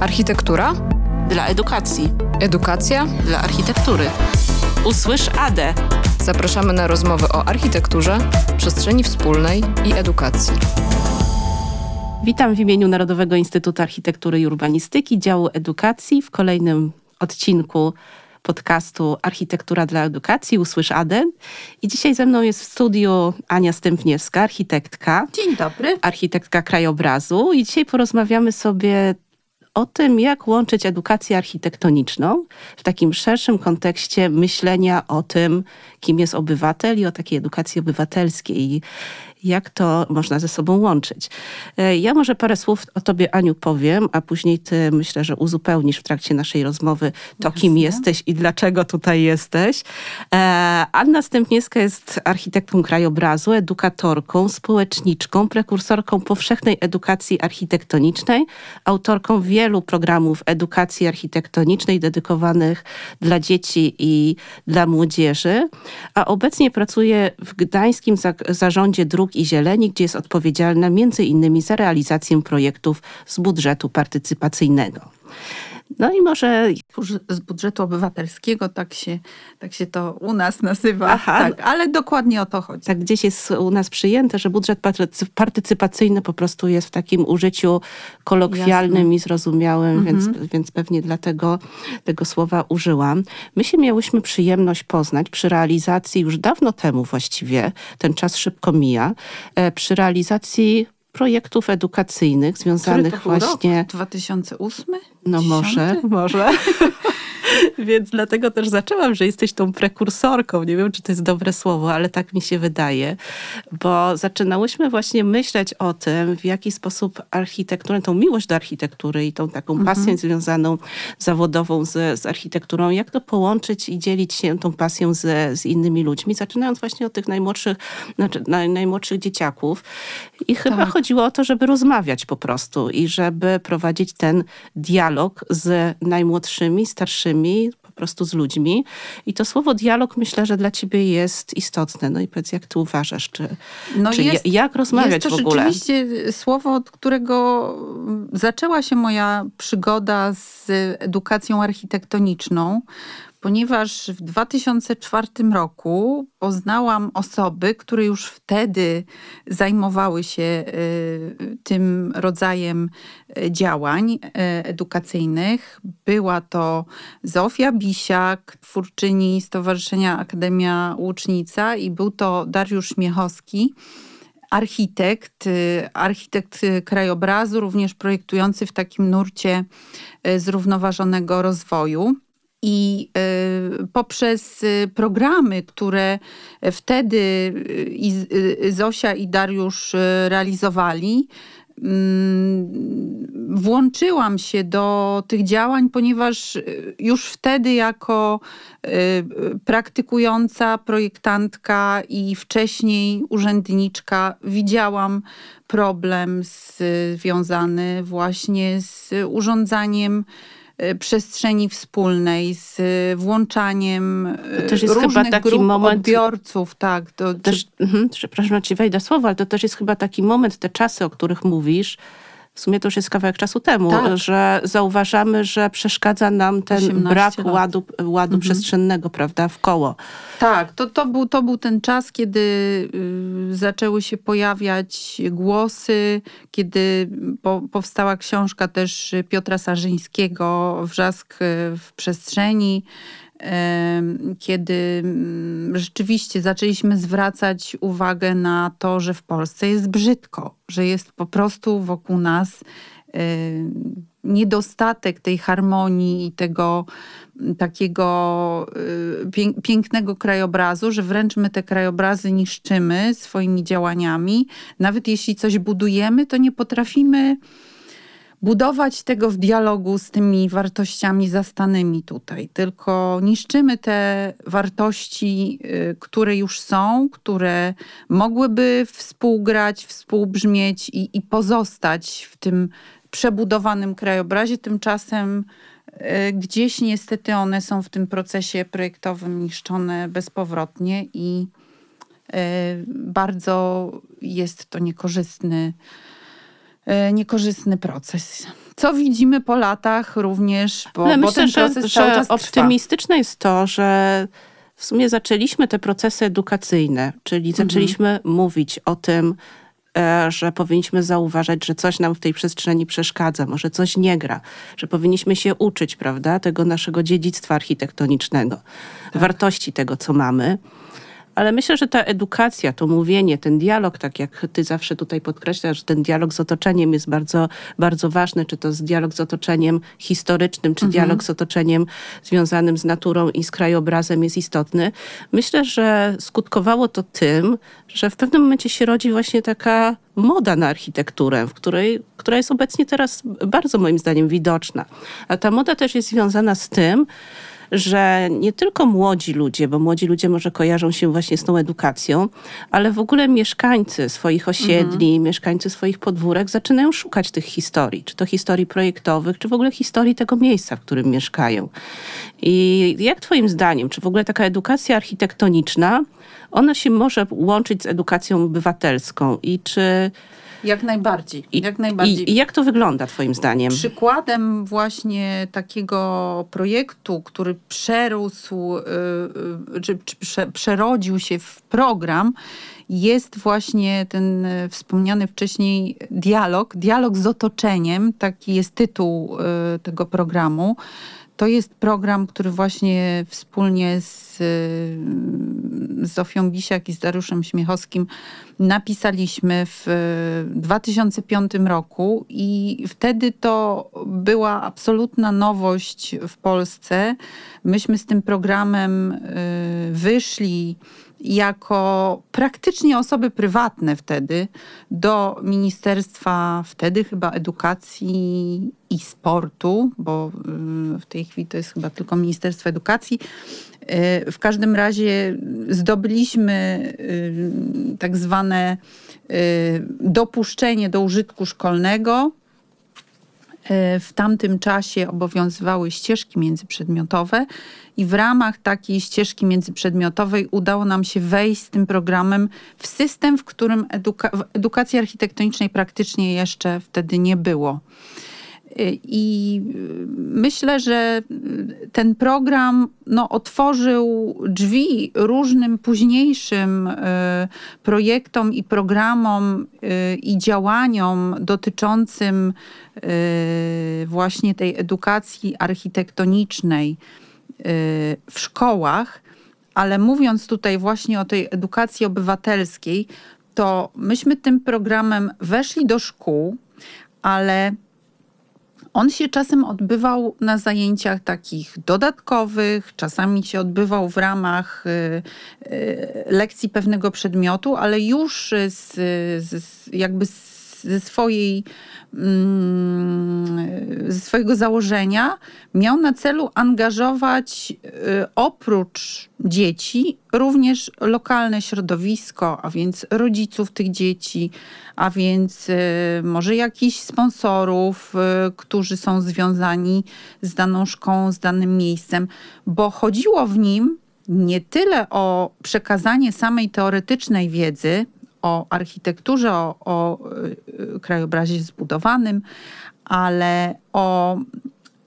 Architektura? Dla edukacji. Edukacja? Dla architektury. Usłysz ADE. Zapraszamy na rozmowy o architekturze, przestrzeni wspólnej i edukacji. Witam w imieniu Narodowego Instytutu Architektury i Urbanistyki, działu edukacji w kolejnym odcinku podcastu Architektura dla Edukacji, Usłysz ADE. I dzisiaj ze mną jest w studiu Ania Stępniewska, architektka. Dzień dobry. Architektka krajobrazu. I dzisiaj porozmawiamy sobie o tym, jak łączyć edukację architektoniczną w takim szerszym kontekście myślenia o tym, kim jest obywatel i o takiej edukacji obywatelskiej jak to można ze sobą łączyć. E, ja może parę słów o tobie, Aniu, powiem, a później ty myślę, że uzupełnisz w trakcie naszej rozmowy to, Jasne. kim jesteś i dlaczego tutaj jesteś. E, Anna Stępniewska jest architektką krajobrazu, edukatorką, społeczniczką, prekursorką powszechnej edukacji architektonicznej, autorką wielu programów edukacji architektonicznej dedykowanych dla dzieci i dla młodzieży, a obecnie pracuje w Gdańskim Zarządzie Dróg i Zieleni, gdzie jest odpowiedzialna między innymi za realizację projektów z budżetu partycypacyjnego. No i może z budżetu obywatelskiego, tak się, tak się to u nas nazywa, Aha. Tak, ale dokładnie o to chodzi. Tak gdzieś jest u nas przyjęte, że budżet partycypacyjny po prostu jest w takim użyciu kolokwialnym Jasne. i zrozumiałym, mhm. więc, więc pewnie dlatego tego słowa użyłam. My się miałyśmy przyjemność poznać przy realizacji już dawno temu właściwie, ten czas szybko mija, e, przy realizacji projektów edukacyjnych związanych właśnie... Rok? 2008? No 10? może, może. Więc dlatego też zaczęłam, że jesteś tą prekursorką. Nie wiem, czy to jest dobre słowo, ale tak mi się wydaje. Bo zaczynałyśmy właśnie myśleć o tym, w jaki sposób architekturę, tą miłość do architektury i tą taką mhm. pasję związaną zawodową z, z architekturą, jak to połączyć i dzielić się tą pasją z, z innymi ludźmi. Zaczynając właśnie od tych najmłodszych, znaczy naj, najmłodszych dzieciaków. I chyba tak. Chodziło o to, żeby rozmawiać po prostu i żeby prowadzić ten dialog z najmłodszymi, starszymi po prostu z ludźmi. I to słowo dialog myślę, że dla ciebie jest istotne. No i powiedz, jak ty uważasz, czy, no czy jest, jak rozmawiać jest to w ogóle? rzeczywiście słowo, od którego zaczęła się moja przygoda z edukacją architektoniczną ponieważ w 2004 roku poznałam osoby, które już wtedy zajmowały się y, tym rodzajem y, działań y, edukacyjnych. Była to Zofia Bisiak, twórczyni Stowarzyszenia Akademia Łucznica i był to Dariusz Miechowski architekt, architekt krajobrazu, również projektujący w takim nurcie zrównoważonego rozwoju. I y, poprzez y, programy, które wtedy y, Zosia i Dariusz realizowali, mm, włączyłam się do tych działań, ponieważ już wtedy, jako praktykująca projektantka i wcześniej urzędniczka, widziałam problem związany właśnie z urządzaniem przestrzeni wspólnej, z włączaniem to też jest różnych chyba taki grup moment, odbiorców. Tak, to, też, to... Mhm, przepraszam, ci wejdę słowo, ale to też jest chyba taki moment, te czasy, o których mówisz, w sumie to już jest kawałek czasu temu, tak. że zauważamy, że przeszkadza nam ten brak lat. ładu, ładu mhm. przestrzennego, prawda, w koło. Tak, to, to, był, to był ten czas, kiedy y, zaczęły się pojawiać głosy, kiedy po, powstała książka też Piotra Sarzyńskiego Wrzask w przestrzeni, kiedy mm, rzeczywiście zaczęliśmy zwracać uwagę na to, że w Polsce jest brzydko, że jest po prostu wokół nas niedostatek tej harmonii i tego mm, takiego y, pięknego krajobrazu, że wręcz my te krajobrazy niszczymy swoimi działaniami. Nawet jeśli coś budujemy, to nie potrafimy budować tego w dialogu z tymi wartościami zastanymi tutaj, tylko niszczymy te wartości, y, które już są, które mogłyby współgrać, współbrzmieć i, i pozostać w tym przebudowanym krajobrazie. Tymczasem y, gdzieś niestety one są w tym procesie projektowym niszczone bezpowrotnie i y, bardzo jest to niekorzystny niekorzystny proces. Co widzimy po latach również, bo, Ale bo myślę, ten że, proces cały że czas trwa. optymistyczne jest to, że w sumie zaczęliśmy te procesy edukacyjne, czyli Mhm. zaczęliśmy mówić o tym, e, że powinniśmy zauważać, że coś nam w tej przestrzeni przeszkadza, może coś nie gra, że powinniśmy się uczyć, prawda, tego naszego dziedzictwa architektonicznego, Tak. wartości tego, co mamy. Ale myślę, że ta edukacja, to mówienie, ten dialog, tak jak ty zawsze tutaj podkreślasz, że ten dialog z otoczeniem jest bardzo, bardzo ważny, czy to z dialog z otoczeniem historycznym, czy dialog z otoczeniem związanym z naturą i z krajobrazem jest istotny. Myślę, że skutkowało to tym, że w pewnym momencie się rodzi właśnie taka moda na architekturę, w której, która jest obecnie teraz bardzo moim zdaniem widoczna. A ta moda też jest związana z tym, że nie tylko młodzi ludzie, bo młodzi ludzie może kojarzą się właśnie z tą edukacją, ale w ogóle mieszkańcy swoich osiedli, mieszkańcy swoich podwórek zaczynają szukać tych historii, czy to historii projektowych, czy w ogóle historii tego miejsca, w którym mieszkają. I jak twoim zdaniem, czy w ogóle taka edukacja architektoniczna, ona się może łączyć z edukacją obywatelską i czy... Jak najbardziej. I, jak najbardziej. I, jak to wygląda twoim zdaniem? Przykładem właśnie takiego projektu, który przerósł, y, y, czy, czy prze, przerodził się w program, jest właśnie ten y, wspomniany wcześniej dialog, dialog z otoczeniem, taki jest tytuł tego programu. To jest program, który właśnie wspólnie z, Zofią Bisiak i z Dariuszem Śmiechowskim napisaliśmy w y, 2005 roku i wtedy to była absolutna nowość w Polsce. Myśmy z tym programem y, wyszli jako praktycznie osoby prywatne wtedy do Ministerstwa wtedy chyba Edukacji i Sportu, bo y, w tej chwili to jest chyba tylko Ministerstwo Edukacji. Y, W każdym razie zdobyliśmy y, tak zwane dopuszczenie do użytku szkolnego. Y, W tamtym czasie obowiązywały ścieżki międzyprzedmiotowe i w ramach takiej ścieżki międzyprzedmiotowej udało nam się wejść z tym programem w system, w którym eduka- w edukacji architektonicznej praktycznie jeszcze wtedy nie było. Y, I y, myślę, że y, ten program no, otworzył drzwi różnym późniejszym projektom i programom i działaniom dotyczącym właśnie tej edukacji architektonicznej w szkołach. Ale mówiąc tutaj właśnie o tej edukacji obywatelskiej, to myśmy tym programem weszli do szkół, ale on się czasem odbywał na zajęciach takich dodatkowych, czasami się odbywał w ramach y, y, lekcji pewnego przedmiotu, ale już z, z, jakby z, ze swojej mm, ze swojego założenia miał na celu angażować y, oprócz dzieci również lokalne środowisko, a więc rodziców tych dzieci, a więc y, może jakichś sponsorów, y, którzy są związani z daną szkołą, z danym miejscem, bo chodziło w nim nie tyle o przekazanie samej teoretycznej wiedzy, o architekturze, o, o y, krajobrazie zbudowanym, ale o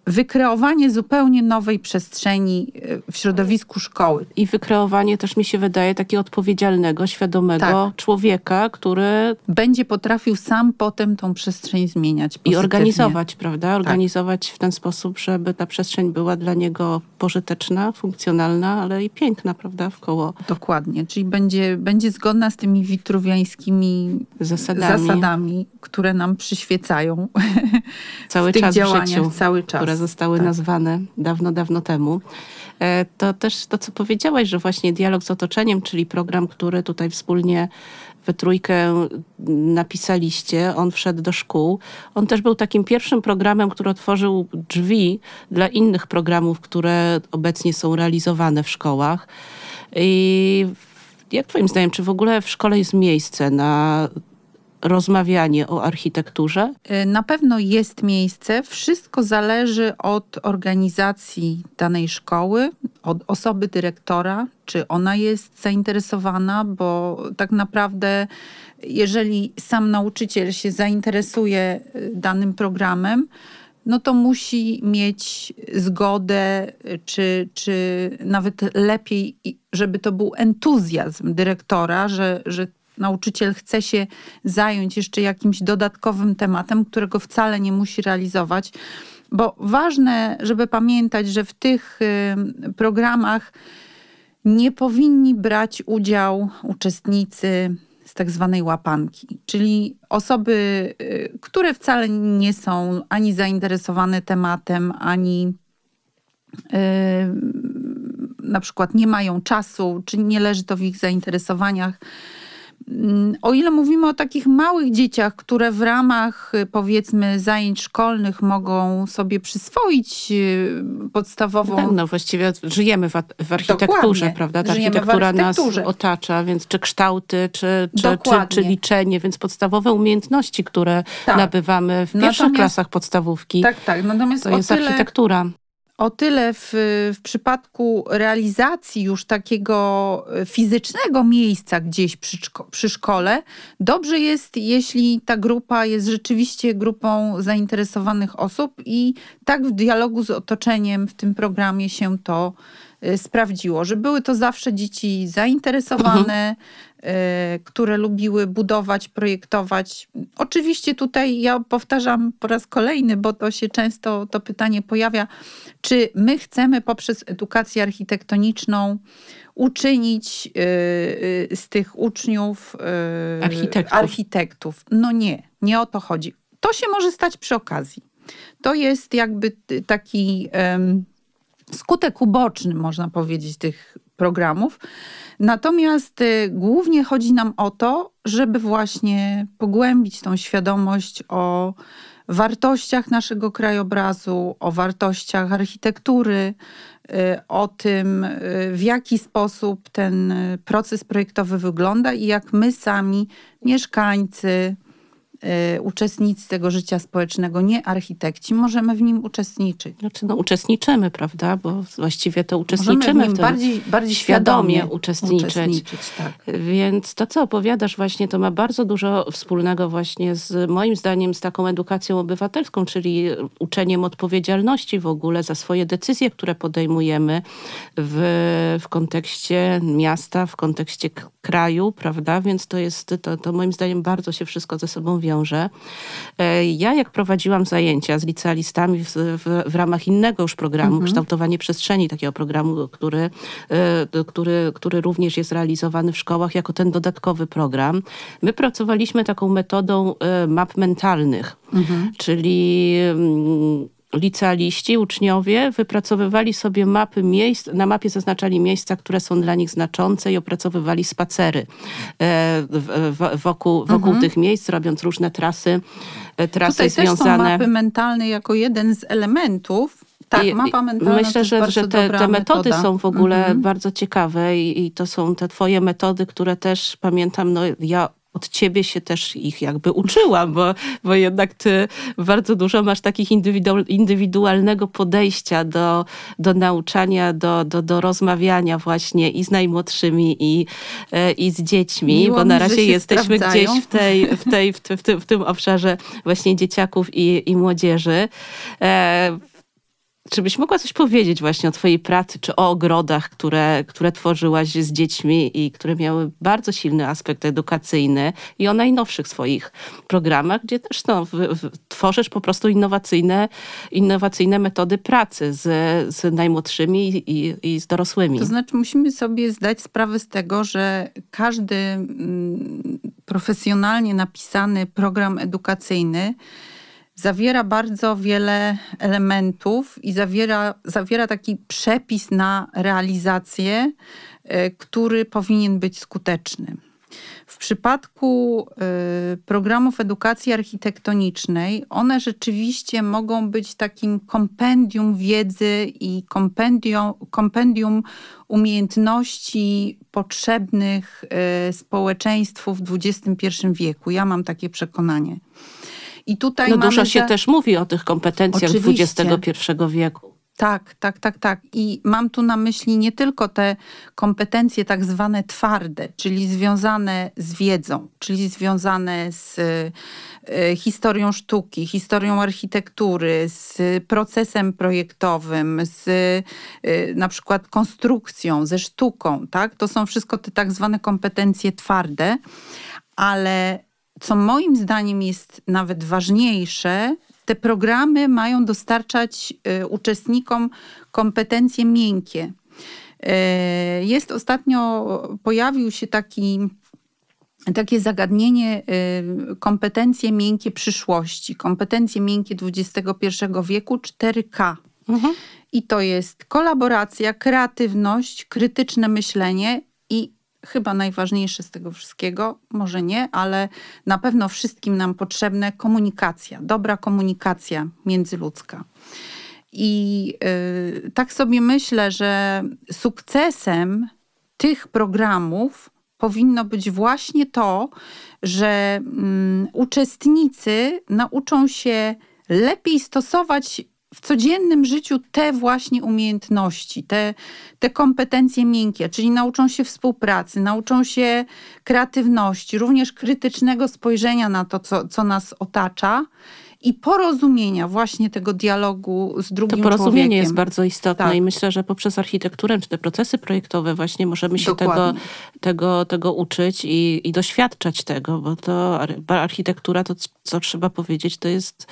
wykreowanie zupełnie nowej przestrzeni y, w środowisku szkoły. I wykreowanie też mi się wydaje takiego odpowiedzialnego, świadomego Tak. człowieka, który Będzie potrafił sam potem tą przestrzeń zmieniać. i pozytywnie. organizować, prawda? Tak. Organizować w ten sposób, żeby ta przestrzeń była dla niego pożyteczna, funkcjonalna, ale i piękna, prawda? Wkoło Dokładnie, czyli będzie, będzie zgodna z tymi witruwiańskimi zasadami, zasadami, które nam przyświecają cały w czas w działaniach życiu, cały czas. które zostały Tak. nazwane dawno, dawno temu. E, To też to, co powiedziałaś, że właśnie dialog z otoczeniem, czyli program, który tutaj wspólnie we trójkę napisaliście, on wszedł do szkół. On też był takim pierwszym programem, który otworzył drzwi dla innych programów, które obecnie są realizowane w szkołach. I jak twoim zdaniem, czy w ogóle w szkole jest miejsce na rozmawianie o architekturze? Y, Na pewno jest miejsce. Wszystko zależy od organizacji danej szkoły, od osoby dyrektora, czy ona jest zainteresowana, bo tak naprawdę, jeżeli sam nauczyciel się zainteresuje y, danym programem, no to musi mieć zgodę, y, czy, czy nawet lepiej, żeby to był entuzjazm dyrektora, że, że nauczyciel chce się zająć jeszcze jakimś dodatkowym tematem, którego wcale nie musi realizować. Bo ważne, żeby pamiętać, że w tych y, programach nie powinni brać udział uczestnicy z tak zwanej łapanki, czyli osoby, y, które wcale nie są ani zainteresowane tematem, ani y, na przykład nie mają czasu, czy nie leży to w ich zainteresowaniach. Mm, O ile mówimy o takich małych dzieciach, które w ramach y, powiedzmy zajęć szkolnych mogą sobie przyswoić y, podstawową Tak, no właściwie żyjemy w, w architekturze, Dokładnie. prawda? Ta Żyjemy architektura nas otacza, więc czy kształty, czy, czy, czy, czy liczenie, więc podstawowe umiejętności, które Tak. nabywamy w pierwszych Natomiast- klasach podstawówki, Tak, tak. Natomiast to jest tyle, architektura. O tyle w, w przypadku realizacji już takiego fizycznego miejsca gdzieś przy, przy szkole, dobrze jest, jeśli ta grupa jest rzeczywiście grupą zainteresowanych osób i tak w dialogu z otoczeniem w tym programie się to sprawdziło, że były to zawsze dzieci zainteresowane, y, które lubiły budować, projektować. Oczywiście tutaj ja powtarzam po raz kolejny, bo to się często to pytanie pojawia, czy my chcemy poprzez edukację architektoniczną uczynić y, y, z tych uczniów y, Architektów. architektów? No nie, nie o to chodzi. To się może stać przy okazji. To jest jakby taki em, skutek uboczny, można powiedzieć, tych programów. Natomiast y, głównie chodzi nam o to, żeby właśnie pogłębić tą świadomość o wartościach naszego krajobrazu, o wartościach architektury, y, o tym, y, w jaki sposób ten y, proces projektowy wygląda i jak my sami, mieszkańcy, uczestnicy tego życia społecznego, nie architekci, możemy w nim uczestniczyć. Znaczy, no, uczestniczymy, prawda? Bo właściwie to uczestniczymy w tym. bardziej, bardziej świadomie świadomie, uczestniczyć. tak. Więc to, co opowiadasz właśnie, to ma bardzo dużo wspólnego właśnie z moim zdaniem z taką edukacją obywatelską, czyli uczeniem odpowiedzialności w ogóle za swoje decyzje, które podejmujemy w, w kontekście miasta, w kontekście kraju, prawda? Więc to jest, to, to moim zdaniem bardzo się wszystko ze sobą wiąże. E, Ja jak prowadziłam zajęcia z licealistami w, w, w ramach innego już programu, kształtowanie przestrzeni, takiego programu, który, e, który, który również jest realizowany w szkołach jako ten dodatkowy program. My pracowaliśmy taką metodą e, map mentalnych, czyli mm, licealiści, uczniowie wypracowywali sobie mapy miejsc, na mapie zaznaczali miejsca, które są dla nich znaczące i opracowywali spacery e, wokół, wokół tych miejsc, robiąc różne trasy, e, trasy Tutaj też są związane... mapy mentalne jako jeden z elementów. Tak, mapa mentalna Myślę, że, że te, te metody metoda. są w ogóle Mhm. bardzo ciekawe i, i to są te twoje metody, które też pamiętam, no ja od ciebie się też ich jakby uczyłam, bo, bo jednak ty bardzo dużo masz takich indywidu- indywidualnego podejścia do, do nauczania, do, do, do rozmawiania właśnie i z najmłodszymi i, e, i z dziećmi, Miło bo na razie jesteśmy sprawdzają. gdzieś w, tej, w, tej, w, w, tym, w tym obszarze właśnie dzieciaków i, i młodzieży. Czy byś mogła coś powiedzieć właśnie o twojej pracy, czy o ogrodach, które, które tworzyłaś z dziećmi i które miały bardzo silny aspekt edukacyjny i o najnowszych swoich programach, gdzie też no, w, w, tworzysz po prostu innowacyjne, innowacyjne metody pracy z, z najmłodszymi i, i z dorosłymi. To znaczy, musimy sobie zdać sprawę z tego, że każdy mm, profesjonalnie napisany program edukacyjny zawiera bardzo wiele elementów i zawiera, zawiera taki przepis na realizację, e, który powinien być skuteczny. W przypadku y, programów edukacji architektonicznej, one rzeczywiście mogą być takim kompendium wiedzy i kompendium, kompendium umiejętności potrzebnych y, społeczeństwu w XXI wieku. Ja mam takie przekonanie. I tutaj No dużo się za- też mówi o tych kompetencjach Oczywiście. XXI wieku. Tak, tak, tak, tak. I mam tu na myśli nie tylko te kompetencje tak zwane twarde, czyli związane z wiedzą, czyli związane z e, historią sztuki, historią architektury, z procesem projektowym, z e, na przykład konstrukcją, ze sztuką, tak? To są wszystko te tak zwane kompetencje twarde, ale co moim zdaniem jest nawet ważniejsze, te programy mają dostarczać y, uczestnikom kompetencje miękkie. Y, Jest ostatnio, pojawił się taki, takie zagadnienie y, kompetencje miękkie przyszłości, kompetencje miękkie XXI wieku 4K. I to jest kolaboracja, kreatywność, krytyczne myślenie chyba najważniejsze z tego wszystkiego, może nie, ale na pewno wszystkim nam potrzebne komunikacja, dobra komunikacja międzyludzka. I y, tak sobie myślę, że sukcesem tych programów powinno być właśnie to, że mm, uczestnicy nauczą się lepiej stosować w codziennym życiu te właśnie umiejętności, te, te kompetencje miękkie, czyli nauczą się współpracy, nauczą się kreatywności, również krytycznego spojrzenia na to, co, co nas otacza i porozumienia właśnie tego dialogu z To drugim porozumienie człowiekiem. jest bardzo istotne Tak. i myślę, że poprzez architekturę, czy te procesy projektowe właśnie możemy się tego, Dokładnie. tego, tego uczyć i, i doświadczać tego, bo to ar- architektura, to co trzeba powiedzieć, to jest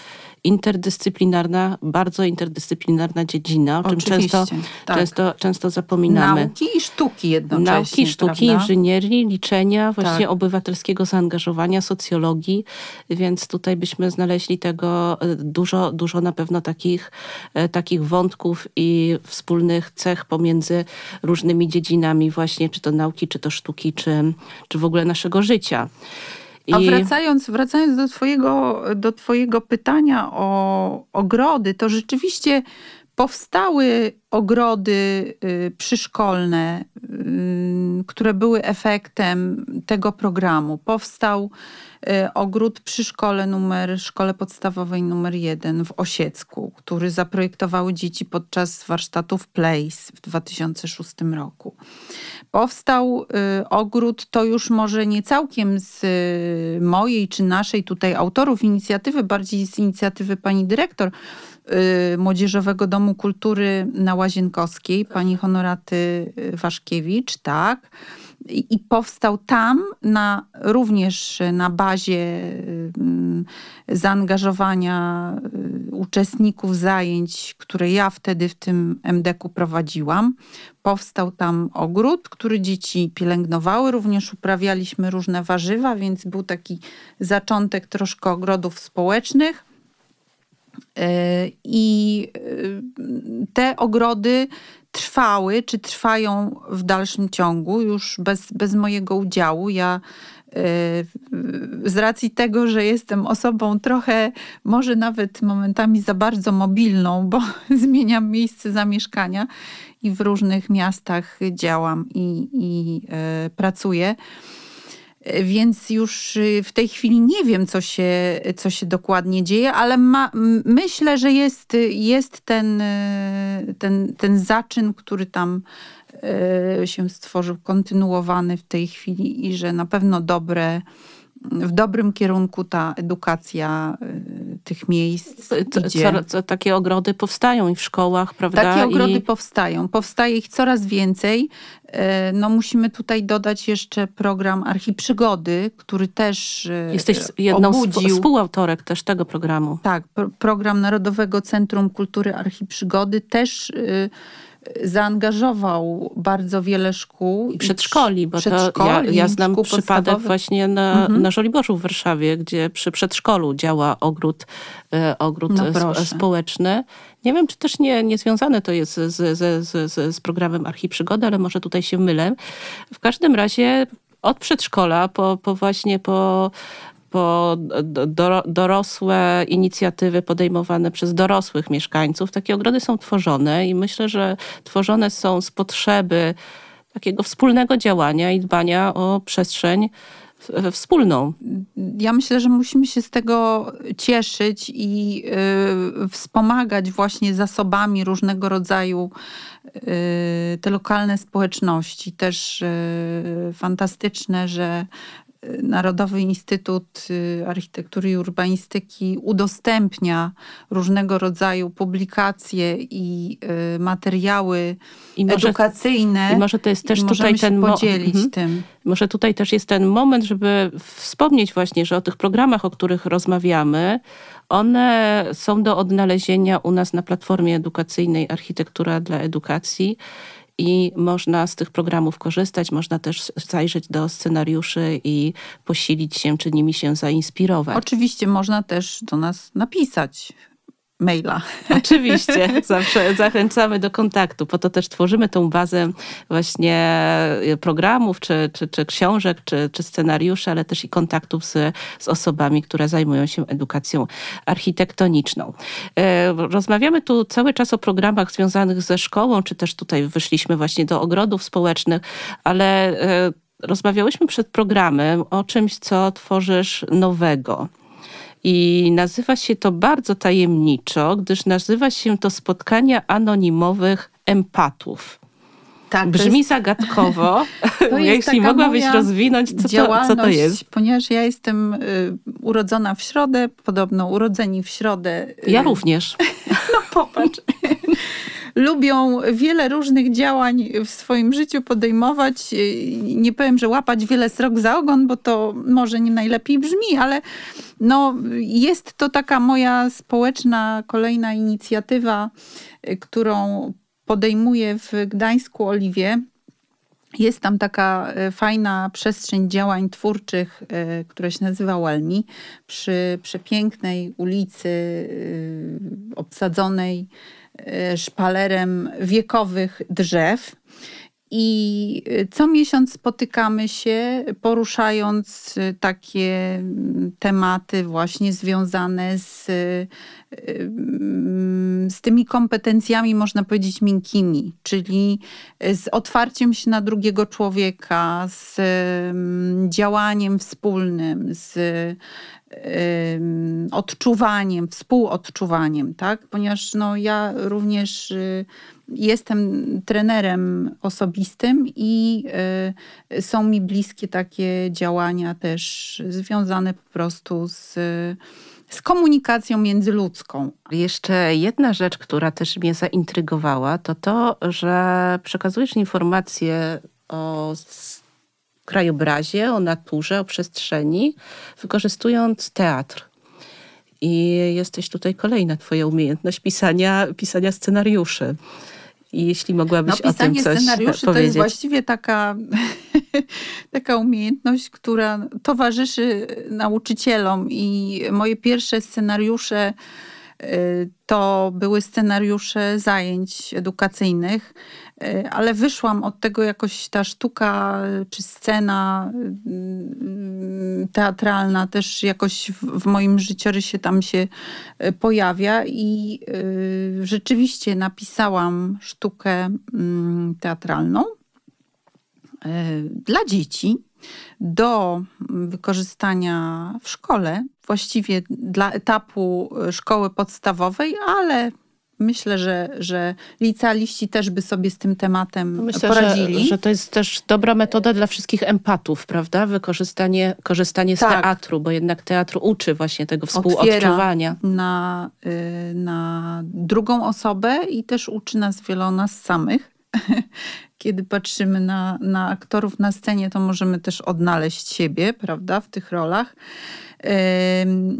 interdyscyplinarna, bardzo interdyscyplinarna dziedzina, o czym Oczywiście, często, tak. często, często zapominamy. Nauki i sztuki jednocześnie. Nauki, sztuki, prawda? inżynierii, liczenia, właśnie Tak. obywatelskiego zaangażowania, socjologii, więc tutaj byśmy znaleźli tego e, dużo, dużo na pewno takich, e, takich wątków i wspólnych cech pomiędzy różnymi dziedzinami właśnie, czy to nauki, czy to sztuki, czy, czy w ogóle naszego życia. A I- wracając, wracając do, twojego, do Twojego pytania o ogrody, to rzeczywiście powstały ogrody y, przyszkolne, y, które były efektem tego programu. Powstał y, ogród przy szkole numer, szkole podstawowej numer jeden w Osiecku, który zaprojektowały dzieci podczas warsztatów Place w 2006 roku. Powstał ogród, to już może nie całkiem z mojej czy naszej tutaj autorów inicjatywy, bardziej z inicjatywy pani dyrektor Młodzieżowego Domu Kultury na Łazienkowskiej, pani Honoraty y, Waszkiewicz, tak. I, I powstał tam na, również na bazie y, zaangażowania y, uczestników zajęć, które ja wtedy w tym MDK-u prowadziłam. Powstał tam ogród, który dzieci pielęgnowały. Również uprawialiśmy różne warzywa, więc był taki zaczątek troszkę ogrodów społecznych. I e, te ogrody trwały, czy trwają w dalszym ciągu, już bez, bez mojego udziału. Ja e, z racji tego, że jestem osobą trochę, może nawet momentami za bardzo mobilną, bo zmieniam miejsce zamieszkania i w różnych miastach działam i, i e, pracuję. Więc już y, w tej chwili nie wiem, co się, co się dokładnie dzieje, ale ma, myślę, że jest, jest ten, y, ten, ten zaczyn, który tam y, się stworzył, kontynuowany w tej chwili i że na pewno dobre, w dobrym kierunku ta edukacja y, tych miejsc Co, co, co, takie ogrody powstają i w szkołach, prawda? Takie ogrody I... powstają. Powstaje ich coraz więcej. E, No musimy tutaj dodać jeszcze program Archiprzygody, który też e, Jesteś jedną z obudził... współautorek też tego programu. Tak, pro- program Narodowego Centrum Kultury Archiprzygody też y, zaangażował bardzo wiele szkół. I przedszkoli, bo to ja, przedszkoli, ja znam przypadek podstawowych. właśnie na, Mhm. na Żoliborzu w Warszawie, gdzie przy przedszkolu działa ogród, e, ogród No społeczny. Nie wiem, czy też nie, nie związane to jest z, z, z, z, z programem Archiprzygody, ale może tutaj się mylę. W każdym razie od przedszkola po, po właśnie po po do, dorosłe inicjatywy podejmowane przez dorosłych mieszkańców. Takie ogrody są tworzone i myślę, że tworzone są z potrzeby takiego wspólnego działania i dbania o przestrzeń wspólną. Ja myślę, że musimy się z tego cieszyć i y, wspomagać właśnie zasobami różnego rodzaju y, te lokalne społeczności. Też y, fantastyczne, że Narodowy Instytut y, Architektury i Urbanistyki udostępnia różnego rodzaju publikacje i y, materiały I może, edukacyjne. I może to jest też tutaj ten podzielić mhm. tym. Może tutaj też jest ten moment, żeby wspomnieć właśnie, że o tych programach, o których rozmawiamy, one są do odnalezienia u nas na platformie edukacyjnej Architektura dla Edukacji i można z tych programów korzystać, można też zajrzeć do scenariuszy i posilić się, czy nimi się zainspirować. Oczywiście można też do nas napisać maila. Oczywiście, zawsze zachęcamy do kontaktu. Po to też tworzymy tą bazę właśnie e, programów, czy, czy, czy książek, czy, czy scenariuszy, ale też i kontaktów z, z osobami, które zajmują się edukacją architektoniczną. E, rozmawiamy tu cały czas o programach związanych ze szkołą, czy też tutaj wyszliśmy właśnie do ogrodów społecznych, ale e, rozmawiałyśmy przed programem o czymś, co tworzysz nowego. I nazywa się to bardzo tajemniczo, gdyż nazywa się to spotkania anonimowych empatów. Tak, Brzmi jest, zagadkowo. Jeśli mogłabyś rozwinąć, co to, co to jest. Ponieważ ja jestem y, urodzona w środę, podobno urodzeni w środę. Y, ja również. no popatrz lubią wiele różnych działań w swoim życiu podejmować. Nie powiem, że łapać wiele srok za ogon, bo to może nie najlepiej brzmi, ale no, jest to taka moja społeczna kolejna inicjatywa, którą podejmuję w Gdańsku Oliwie. Jest tam taka e, fajna przestrzeń działań twórczych, która się nazywa Welmi, przy przepięknej ulicy obsadzonej szpalerem wiekowych drzew. I e, co miesiąc spotykamy się, poruszając e, takie mm, tematy właśnie związane z, z tymi kompetencjami, można powiedzieć, miękkimi, czyli z otwarciem się na drugiego człowieka, z mm, działaniem wspólnym, z odczuwaniem, współodczuwaniem, tak? Ponieważ no, ja również y, jestem trenerem osobistym i y, są mi bliskie takie działania też związane po prostu z z komunikacją międzyludzką. Jeszcze jedna rzecz, która też mnie zaintrygowała, to to, że przekazujesz informacje o krajobrazie, o naturze, o przestrzeni, wykorzystując teatr. I jesteś tutaj kolejna twoja umiejętność pisania, pisania scenariuszy. I jeśli mogłabyś no, o tym coś scenariuszy powiedzieć. to jest właściwie taka, taka umiejętność, która towarzyszy nauczycielom i moje pierwsze scenariusze y, to były scenariusze zajęć edukacyjnych. E, ale wyszłam od tego jakoś ta sztuka czy scena mm, teatralna też jakoś w, w moim życiorysie tam się pojawia i rzeczywiście napisałam sztukę mm, teatralną dla dzieci do wykorzystania w szkole, właściwie dla etapu szkoły podstawowej, ale Myślę, że, że licealiści też by sobie z tym tematem Myślę, poradzili. Że, że to jest też dobra metoda dla wszystkich empatów, prawda? Wykorzystanie korzystanie z tak. teatru, bo jednak teatr uczy właśnie tego współodczuwania. Na, y, na drugą osobę i też uczy nas wiele o nas samych. Kiedy patrzymy na, na aktorów na scenie, to możemy też odnaleźć siebie, prawda, w tych rolach.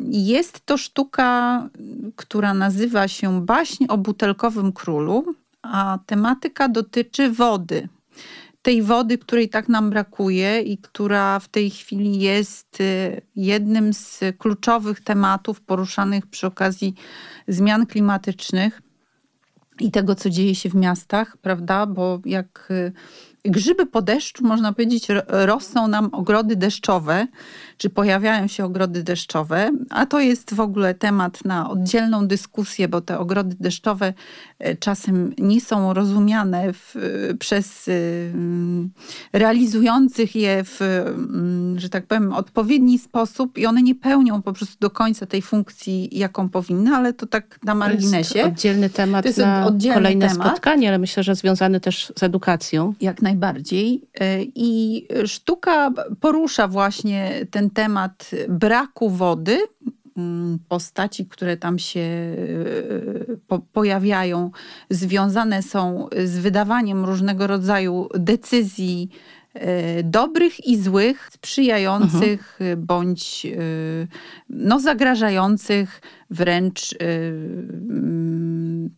Jest to sztuka, która nazywa się Baśń o butelkowym królu, a tematyka dotyczy wody. Tej wody, której tak nam brakuje i która w tej chwili jest y, jednym z kluczowych tematów poruszanych przy okazji zmian klimatycznych i tego, co dzieje się w miastach, prawda? Bo jak y, grzyby po deszczu, można powiedzieć, ro- rosną nam ogrody deszczowe, czy pojawiają się ogrody deszczowe, a to jest w ogóle temat na oddzielną dyskusję, bo te ogrody deszczowe e, czasem nie są rozumiane w, przez y, mm, realizujących je w, że tak powiem, odpowiedni sposób i one nie pełnią po prostu do końca tej funkcji, jaką powinny, ale to tak na To marginesie. jest oddzielny temat To jest na oddzielny kolejne temat. spotkanie, ale myślę, że związany też z edukacją. Jak najbardziej. E, I sztuka porusza właśnie ten temat braku wody. Mm, Postaci, które tam się e, po, pojawiają, związane są z wydawaniem różnego rodzaju decyzji e, dobrych i złych, sprzyjających e, bądź e, no, zagrażających wręcz mm,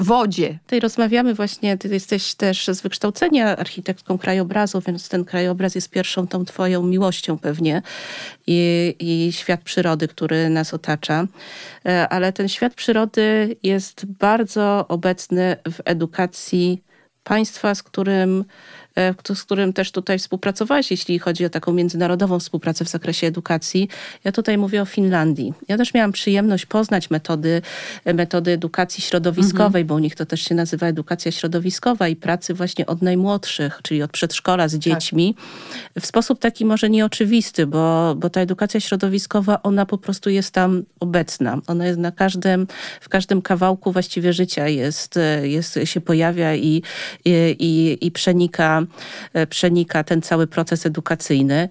wodzie. Tutaj rozmawiamy właśnie, ty jesteś też z wykształcenia architektką krajobrazu, więc ten krajobraz jest pierwszą tą twoją miłością pewnie i, i świat przyrody, który nas otacza. E, Ale ten świat przyrody jest bardzo obecny w edukacji państwa, z którym, z którym też tutaj współpracowałeś, jeśli chodzi o taką międzynarodową współpracę w zakresie edukacji. Ja tutaj mówię o Finlandii. Ja też miałam przyjemność poznać metody, e, metody edukacji środowiskowej, bo u nich to też się nazywa edukacja środowiskowa i pracy właśnie od najmłodszych, czyli od przedszkola z dziećmi, w sposób taki może nieoczywisty, bo, bo ta edukacja środowiskowa, ona po prostu jest tam obecna. Ona jest na każdym, w każdym kawałku właściwie życia jest, e, jest się pojawia i, i, i, i przenika, e, przenika ten cały proces edukacyjny.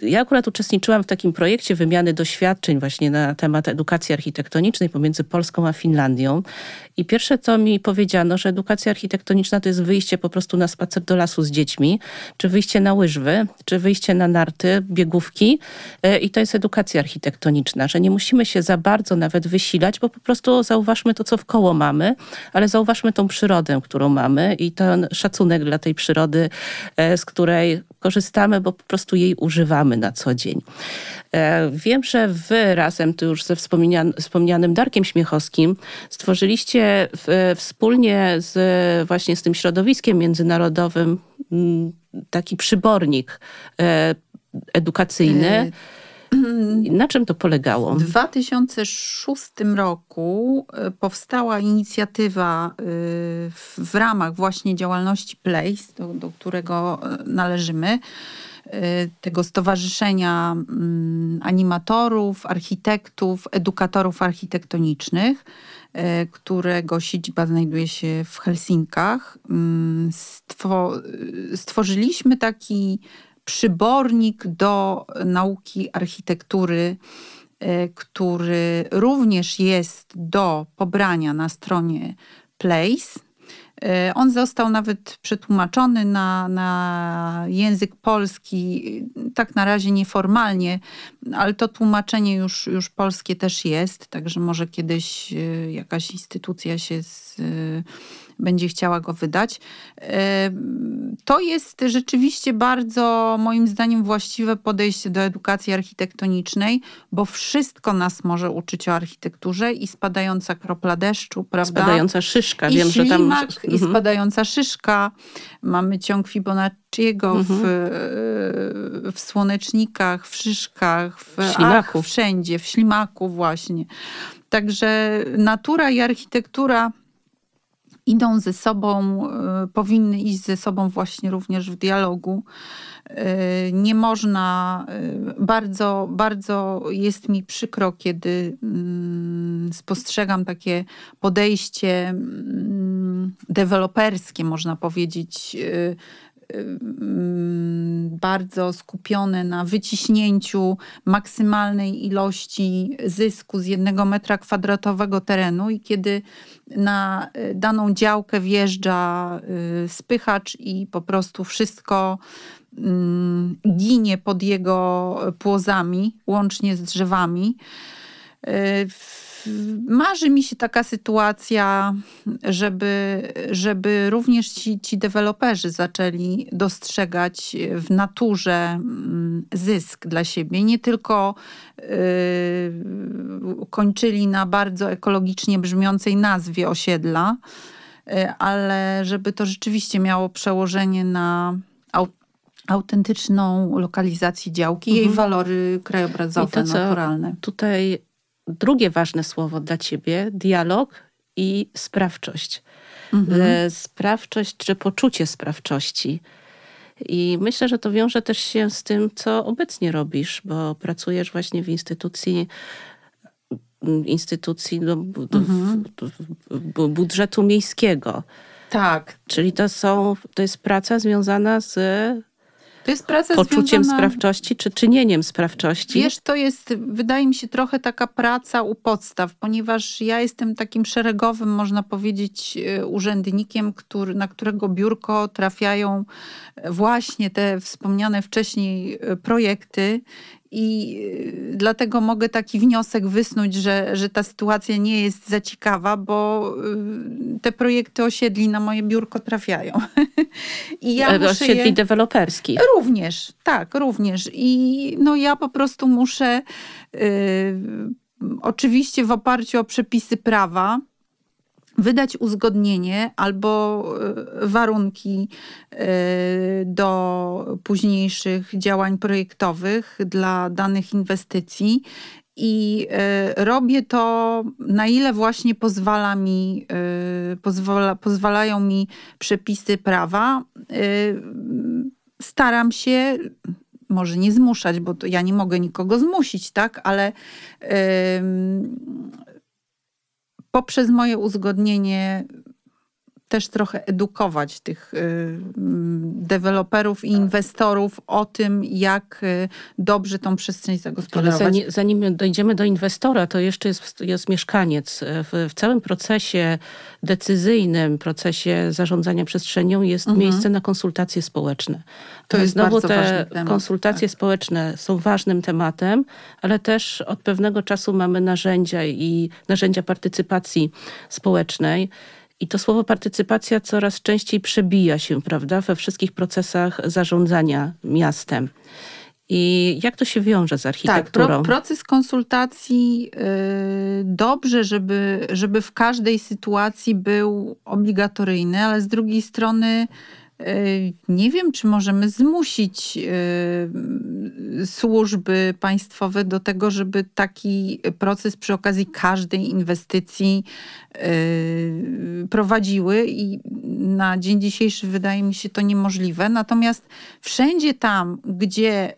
Ja akurat uczestniczyłam w takim projekcie wymiany doświadczeń właśnie na temat edukacji architektonicznej pomiędzy Polską a Finlandią. I pierwsze co mi powiedziano, że edukacja architektoniczna to jest wyjście po prostu na spacer do lasu z dziećmi, czy wyjście na łyżwy, czy wyjście na narty, biegówki. E, I to jest edukacja architektoniczna, że nie musimy się za bardzo nawet wysilać, bo po prostu zauważmy to, co w koło mamy, ale zauważmy tą przyrodę, którą mamy i ten szacunek dla tej przyrody, e, z której korzystamy, bo po prostu jej używamy na co dzień. E, Wiem, że wy razem tu już ze wspomnian- wspomnianym Darkiem Śmiechowskim stworzyliście wspólnie z, właśnie z tym środowiskiem międzynarodowym taki przybornik e, edukacyjny. E, Na czym to polegało? W 2006 roku e, powstała inicjatywa e, w, ramach właśnie działalności Place, do, do którego e, należymy, tego stowarzyszenia mm, animatorów, architektów, edukatorów architektonicznych, którego siedziba znajduje się w Helsinkach. Mm, Stwo, stworzyliśmy taki przybornik do nauki architektury, e, który również jest do pobrania na stronie Place. E, On został nawet przetłumaczony na, na język polski, tak na razie nieformalnie, ale to tłumaczenie już, już polskie też jest, także może kiedyś e, jakaś instytucja się z, będzie chciała go wydać. E, To jest rzeczywiście bardzo, moim zdaniem, właściwe podejście do edukacji architektonicznej, bo wszystko nas może uczyć o architekturze i spadająca kropla deszczu, prawda? Spadająca szyszka. I Wiem, że tam... ślimak, i Mhm. spadająca szyszka. Mamy ciąg Fibonacciego w, w słonecznikach, w szyszkach, w, W ślimaku. Ach, wszędzie, w ślimaku właśnie. Także natura i architektura idą ze sobą, y, powinny iść ze sobą właśnie również w dialogu. Y, Nie można, y, bardzo, bardzo jest mi przykro, kiedy mm, spostrzegam takie podejście mm, deweloperskie, można powiedzieć, bardzo skupione na wyciśnięciu maksymalnej ilości zysku z jednego metra kwadratowego terenu i kiedy na y, daną działkę wjeżdża y, spychacz i po prostu wszystko mm, ginie pod jego płozami, łącznie z drzewami. Marzy mi się taka sytuacja, żeby, żeby również ci, ci deweloperzy zaczęli dostrzegać w naturze mm, zysk dla siebie. Nie tylko y, kończyli na bardzo ekologicznie brzmiącej nazwie osiedla, y, ale żeby to rzeczywiście miało przełożenie na au, autentyczną lokalizację działki, jej walory krajobrazowe, I to, naturalne. Tutaj drugie ważne słowo dla ciebie, dialog i sprawczość. E, Sprawczość czy poczucie sprawczości. I myślę, że to wiąże też się z tym, co obecnie robisz, bo pracujesz właśnie w instytucji instytucji do, do, do, do budżetu miejskiego. Tak, Czyli to są, to jest praca związana z to jest praca poczuciem związana... sprawczości, czy czynieniem sprawczości. Wiesz, to jest, wydaje mi się, trochę taka praca u podstaw, ponieważ ja jestem takim szeregowym, można powiedzieć, e, urzędnikiem, który, na którego biurko trafiają właśnie te wspomniane wcześniej e, projekty. I e, dlatego mogę taki wniosek wysnuć, że, że ta sytuacja nie jest za ciekawa, bo e, te projekty osiedli na moje biurko trafiają. I ja E, muszę osiedli je... deweloperskich. Również, tak, również. I no ja po prostu muszę y, oczywiście w oparciu o przepisy prawa wydać uzgodnienie albo y, warunki y, do późniejszych działań projektowych dla danych inwestycji. I y, robię to, na ile właśnie pozwala mi, pozwala, pozwalają mi przepisy prawa. Staram się, może nie zmuszać, bo ja nie mogę nikogo zmusić, tak, ale poprzez moje uzgodnienie też trochę edukować tych y, mm, deweloperów i inwestorów o tym, jak y, dobrze tą przestrzeń zagospodarować. zanim, zanim dojdziemy do inwestora, to jeszcze jest, jest mieszkaniec. W, w całym procesie decyzyjnym, procesie zarządzania przestrzenią jest miejsce na konsultacje społeczne. Mhm. To jest Znowu bardzo te temat, tak. konsultacje społeczne są ważnym tematem, ale też od pewnego czasu mamy narzędzia i narzędzia partycypacji społecznej. I to słowo partycypacja coraz częściej przebija się, prawda, we wszystkich procesach zarządzania miastem. I jak to się wiąże z Tak, architekturą? pro, proces konsultacji y, dobrze, żeby, żeby w każdej sytuacji był obligatoryjny, ale z drugiej strony nie wiem, czy możemy zmusić y, służby państwowe do tego, żeby taki proces przy okazji każdej inwestycji y, prowadziły i na dzień dzisiejszy wydaje mi się to niemożliwe. Natomiast wszędzie tam, gdzie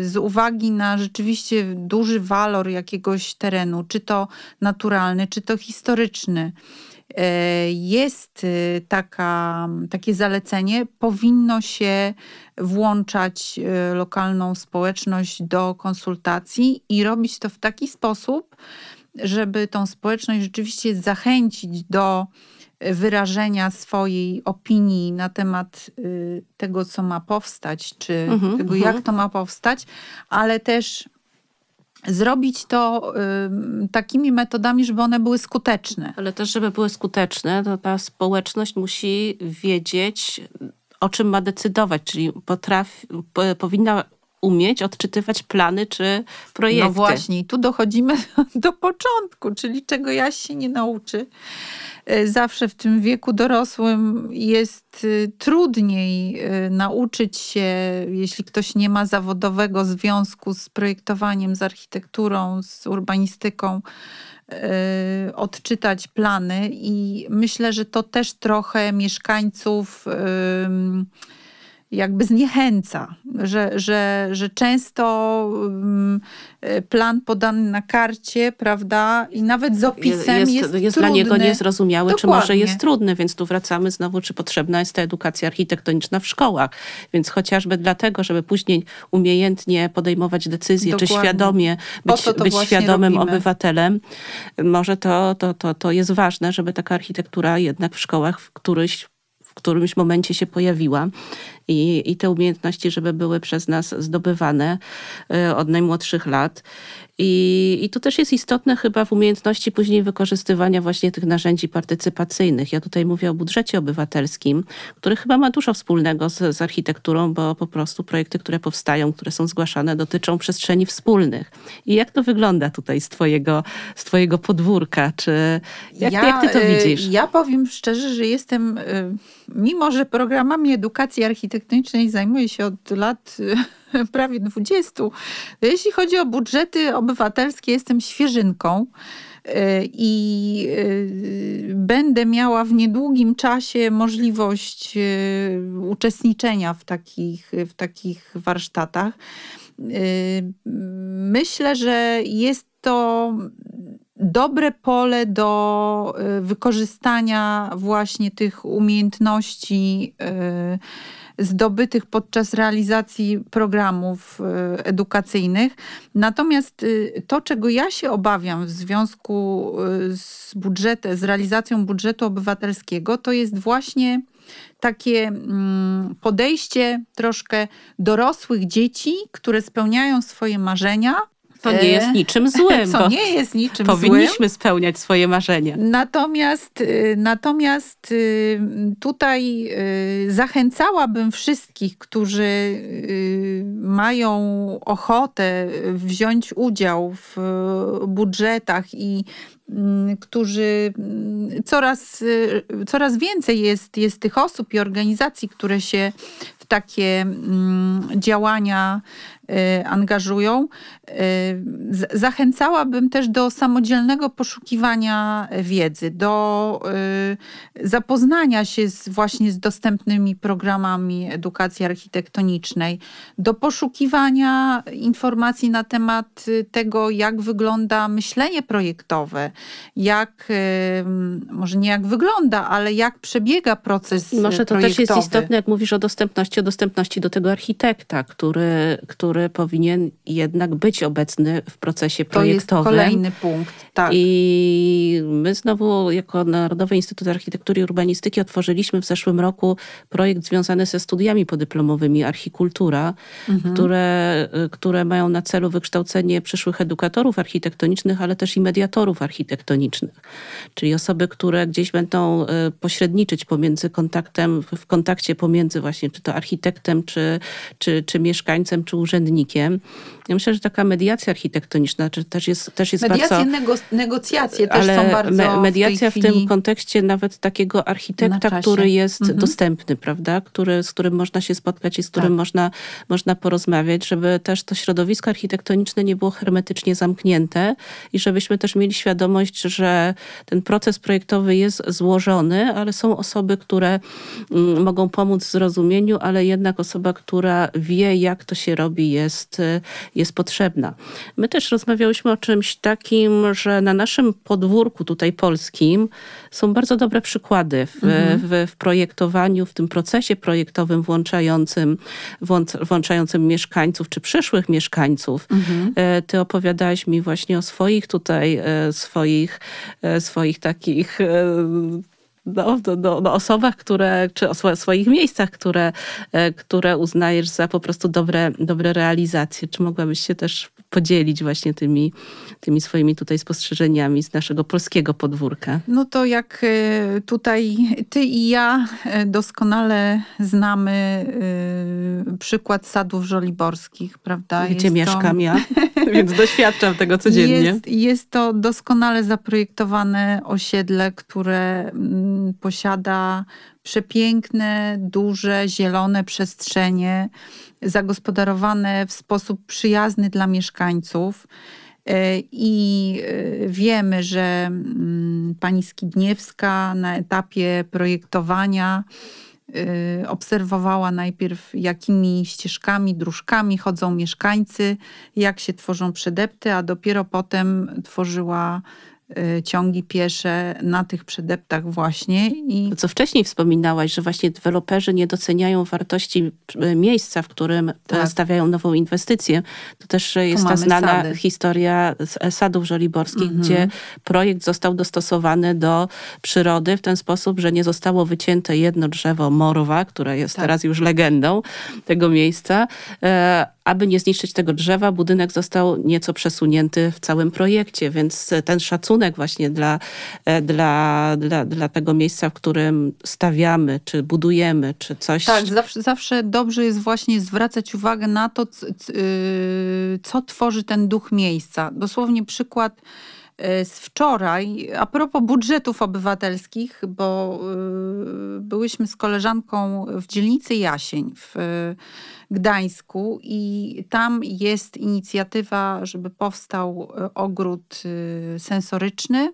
y, z uwagi na rzeczywiście duży walor jakiegoś terenu, czy to naturalny, czy to historyczny, y, jest y, taka, takie zalecenie, powinno się włączać y, lokalną społeczność do konsultacji i robić to w taki sposób, żeby tą społeczność rzeczywiście zachęcić do wyrażenia swojej opinii na temat y, tego, co ma powstać, czy Mhm, tego, mhm. jak to ma powstać, ale też zrobić to y, takimi metodami, żeby one były skuteczne. Ale też, żeby były skuteczne, to ta społeczność musi wiedzieć, o czym ma decydować, czyli potrafi, po, powinna umieć odczytywać plany czy projekty. No właśnie, tu dochodzimy do początku, czyli czego Jaś się nie nauczy. E, Zawsze w tym wieku dorosłym jest y, trudniej y, nauczyć się, jeśli ktoś nie ma zawodowego związku z projektowaniem, z architekturą, z urbanistyką, odczytać plany. I myślę, że to też trochę mieszkańców. ym, jakby zniechęca, że, że, że często ym, y, plan podany na karcie, prawda, i nawet z opisem jest, jest, jest trudny. dla niego niezrozumiały, czy może jest trudny, więc tu wracamy znowu, czy potrzebna jest ta edukacja architektoniczna w szkołach. Więc chociażby dlatego, żeby później umiejętnie podejmować decyzje, czy Dokładnie. świadomie Po być, być świadomym robimy. obywatelem, może to, to, to, to jest ważne, żeby taka architektura jednak w szkołach w któryś w którymś momencie się pojawiła. I, i te umiejętności, żeby były przez nas zdobywane y, od najmłodszych lat. I, I to też jest istotne chyba w umiejętności później wykorzystywania właśnie tych narzędzi partycypacyjnych. Ja tutaj mówię o budżecie obywatelskim, który chyba ma dużo wspólnego z, z architekturą, bo po prostu projekty, które powstają, które są zgłaszane, dotyczą przestrzeni wspólnych. I jak to wygląda tutaj z twojego, z twojego podwórka? Czy jak, ja, jak ty to y, widzisz? Ja powiem szczerze, że jestem, y, mimo że programami edukacji architektonicznej zajmuję się od lat prawie 20. Jeśli chodzi o budżety obywatelskie, jestem świeżynką i będę miała w niedługim czasie możliwość uczestniczenia w takich, w takich warsztatach. Myślę, że jest to dobre pole do wykorzystania właśnie tych umiejętności zdobytych podczas realizacji programów e, edukacyjnych. Natomiast y, to, czego ja się obawiam w związku y, z budżetem, z realizacją budżetu obywatelskiego, to jest właśnie takie mm, podejście troszkę dorosłych dzieci, które spełniają swoje marzenia, to nie jest niczym złym. Co nie jest niczym powinniśmy złym. spełniać swoje marzenia. Natomiast, y, natomiast y, tutaj y, zachęcałabym wszystkich, którzy mają ochotę wziąć udział w budżetach i mm, którzy mm, coraz, coraz więcej jest, jest tych osób i organizacji, które się w takie mm, działania angażują. Y, zachęcałabym też do samodzielnego poszukiwania wiedzy, do y, zapoznania się z, właśnie z dostępnymi programami edukacji architektonicznej, do poszukiwania informacji na temat tego, jak wygląda myślenie projektowe, jak, może nie jak wygląda, ale jak przebiega proces Może to projektowy. też jest istotne, jak mówisz o dostępności, o dostępności do tego architekta, który, który który powinien jednak być obecny w procesie projektowym. To jest kolejny punkt, tak. I my znowu jako Narodowy Instytut Architektury i Urbanistyki otworzyliśmy w zeszłym roku projekt związany ze studiami podyplomowymi Archikultura, mhm. które, które mają na celu wykształcenie przyszłych edukatorów architektonicznych, ale też i mediatorów architektonicznych. Czyli osoby, które gdzieś będą e, pośredniczyć pomiędzy kontaktem, w kontakcie pomiędzy właśnie czy to architektem, czy, czy, czy mieszkańcem, czy urzędnikiem urzędnikiem. Ja myślę, że taka mediacja architektoniczna też jest, też jest Mediacje, bardzo... Nego, negocjacje też są bardzo me, Mediacja w, w, tym kontekście nawet takiego architekta, który jest mhm. dostępny, prawda? Który, z którym można się spotkać i z którym tak. można, można porozmawiać, żeby też to środowisko architektoniczne nie było hermetycznie zamknięte i żebyśmy też mieli świadomość, że ten proces projektowy jest złożony, ale są osoby, które mm, mogą pomóc w zrozumieniu, ale jednak osoba, która wie, jak to się robi, jest, jest potrzebna. My też rozmawiałyśmy o czymś takim, że na naszym podwórku tutaj polskim są bardzo dobre przykłady w, mhm. w, w projektowaniu, w tym procesie projektowym włączającym, włączającym mieszkańców czy przyszłych mieszkańców. Mhm. E, ty opowiadałaś mi właśnie o swoich tutaj, e, swoich, e, swoich takich no, do, do, do osobach, które, czy o swoich miejscach, które, e, które uznajesz za po prostu dobre, dobre realizacje. Czy mogłabyś się też podzielić właśnie tymi, tymi swoimi tutaj spostrzeżeniami z naszego polskiego podwórka? No to jak e, tutaj ty i ja e, doskonale znamy przykład sadów żoliborskich, prawda? Gdzie jest mieszkam to... ja, więc doświadczam tego codziennie. Jest, jest to doskonale zaprojektowane osiedle, które mm, posiada przepiękne, duże, zielone przestrzenie, zagospodarowane w sposób przyjazny dla mieszkańców. E, I e, wiemy, że mm, pani Skidniewska na etapie projektowania e, obserwowała najpierw, jakimi ścieżkami, dróżkami chodzą mieszkańcy, jak się tworzą przedepty, a dopiero potem tworzyła ciągi piesze na tych przedeptach właśnie. I To, co wcześniej wspominałaś, że właśnie deweloperzy nie doceniają wartości e, miejsca, w którym e, Tak. stawiają nową inwestycję. To też jest ta znana sady. Mhm. historia z- sadów żoliborskich, gdzie projekt został dostosowany do przyrody w ten sposób, że nie zostało wycięte jedno drzewo morwa, które jest Tak. teraz już legendą tego miejsca. Aby nie zniszczyć tego drzewa, budynek został nieco przesunięty w całym projekcie, więc ten szacunek właśnie dla, e, dla, dla, dla tego miejsca, w którym stawiamy, czy budujemy, czy coś. Tak, zawsze, zawsze dobrze jest właśnie zwracać uwagę na to, yy, co tworzy ten duch miejsca. Dosłownie przykład z wczoraj, a propos budżetów obywatelskich, bo yy, byłyśmy z koleżanką w dzielnicy Jasień w yy, Gdańsku i tam jest inicjatywa, żeby powstał ogród sensoryczny.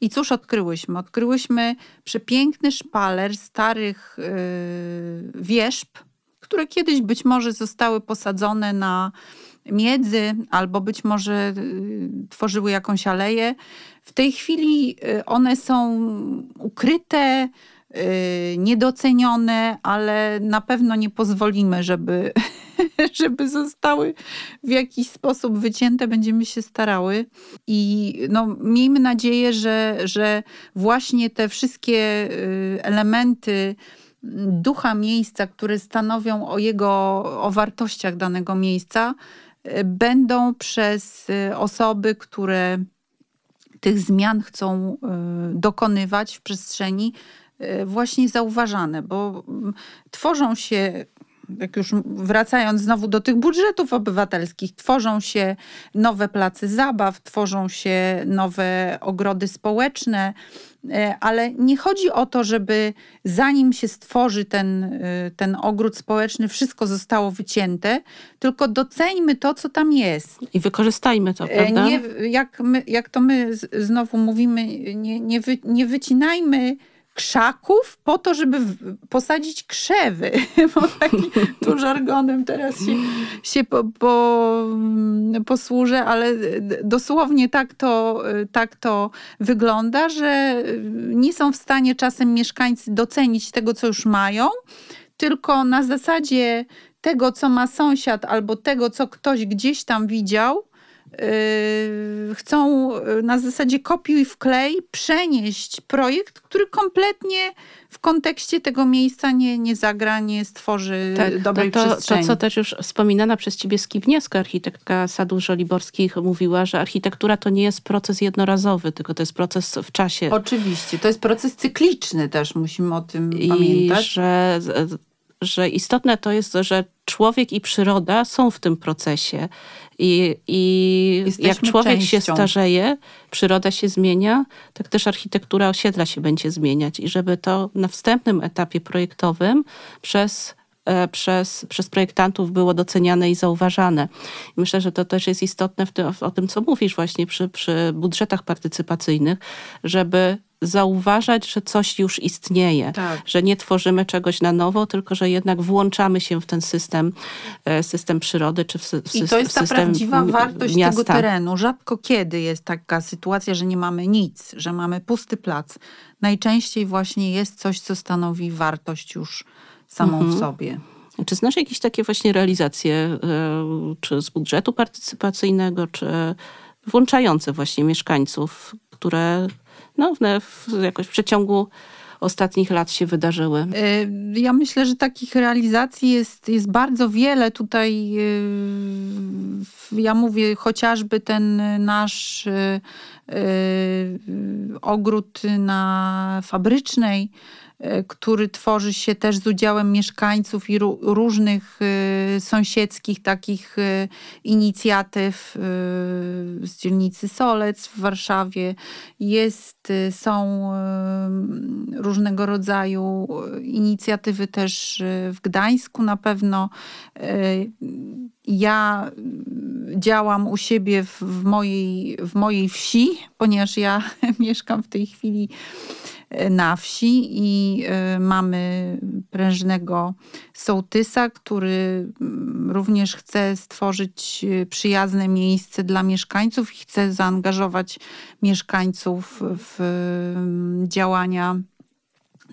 I cóż odkryłyśmy? Odkryłyśmy przepiękny szpaler starych wierzb, które kiedyś być może zostały posadzone na miedzy, albo być może yy, tworzyły jakąś aleję. W tej chwili yy, one są ukryte, yy, niedocenione, ale na pewno nie pozwolimy, żeby, żeby zostały w jakiś sposób wycięte. Będziemy się starały. I no, miejmy nadzieję, że, że właśnie te wszystkie y, elementy ducha miejsca, które stanowią o jego, o wartościach danego miejsca, y, będą przez y, osoby, które tych zmian chcą y, dokonywać w przestrzeni, y, właśnie zauważane, bo mm, tworzą się, jak już wracając znowu do tych budżetów obywatelskich, tworzą się nowe place zabaw, tworzą się nowe ogrody społeczne, ale nie chodzi o to, żeby zanim się stworzy ten, y, ten ogród społeczny, wszystko zostało wycięte, tylko doceńmy to, co tam jest. I wykorzystajmy to, prawda? E, Nie, jak, my, jak to my znowu mówimy, nie, nie, wy, nie wycinajmy krzaków po to, żeby posadzić krzewy. Bo taki tu żargonem teraz się, się po, po, mm, posłużę, ale d- dosłownie tak to, y, tak to wygląda, że y, nie są w stanie czasem mieszkańcy docenić tego, co już mają, tylko na zasadzie tego, co ma sąsiad, albo tego, co ktoś gdzieś tam widział, chcą yy, na zasadzie kopiuj wklej przenieść projekt, który kompletnie w kontekście tego miejsca nie, nie zagra, nie stworzy dobrej Tak, to, to, to, przestrzeni. co też już wspominana przez ciebie Skibniewska, architektka sadów żoliborskich, mówiła, że architektura to nie jest proces jednorazowy, tylko to jest proces w czasie. Oczywiście, to jest proces cykliczny też, musimy o tym I pamiętać. że, że istotne to jest, że człowiek i przyroda są w tym procesie. I, i jak człowiek się częścią. starzeje, przyroda się zmienia, tak też architektura osiedla się będzie zmieniać. I żeby to na wstępnym etapie projektowym przez e, przez, przez projektantów było doceniane i zauważane. I myślę, że to też jest istotne w tym, o tym, co mówisz właśnie przy, przy budżetach partycypacyjnych, żeby zauważać, że coś już istnieje, Tak. że nie tworzymy czegoś na nowo, tylko że jednak włączamy się w ten system, e, system przyrody, czy w, sy- w I to jest ta prawdziwa wartość miasta. tego terenu. Rzadko kiedy jest taka sytuacja, że nie mamy nic, że mamy pusty plac. Najczęściej właśnie jest coś, co stanowi wartość już samą Mhm. w sobie. Czy znasz jakieś takie właśnie realizacje, e, czy z budżetu partycypacyjnego, czy włączające właśnie mieszkańców, które no, w, jakoś w przeciągu ostatnich lat się wydarzyły? Y, Ja myślę, że takich realizacji jest, jest bardzo wiele. Tutaj y, ja mówię chociażby ten nasz y, ogród na fabrycznej, który tworzy się też z udziałem mieszkańców i ró- różnych y, sąsiedzkich takich y, inicjatyw z dzielnicy Solec w Warszawie. Jest, są różnego rodzaju inicjatywy też w Gdańsku na pewno. Ja działam u siebie w, w, mojej, w mojej wsi, ponieważ ja mieszkam w tej chwili e, na wsi i e, mamy prężnego sołtysa, który mm, również chce stworzyć e, przyjazne miejsce dla mieszkańców i chce zaangażować mieszkańców w mm, działania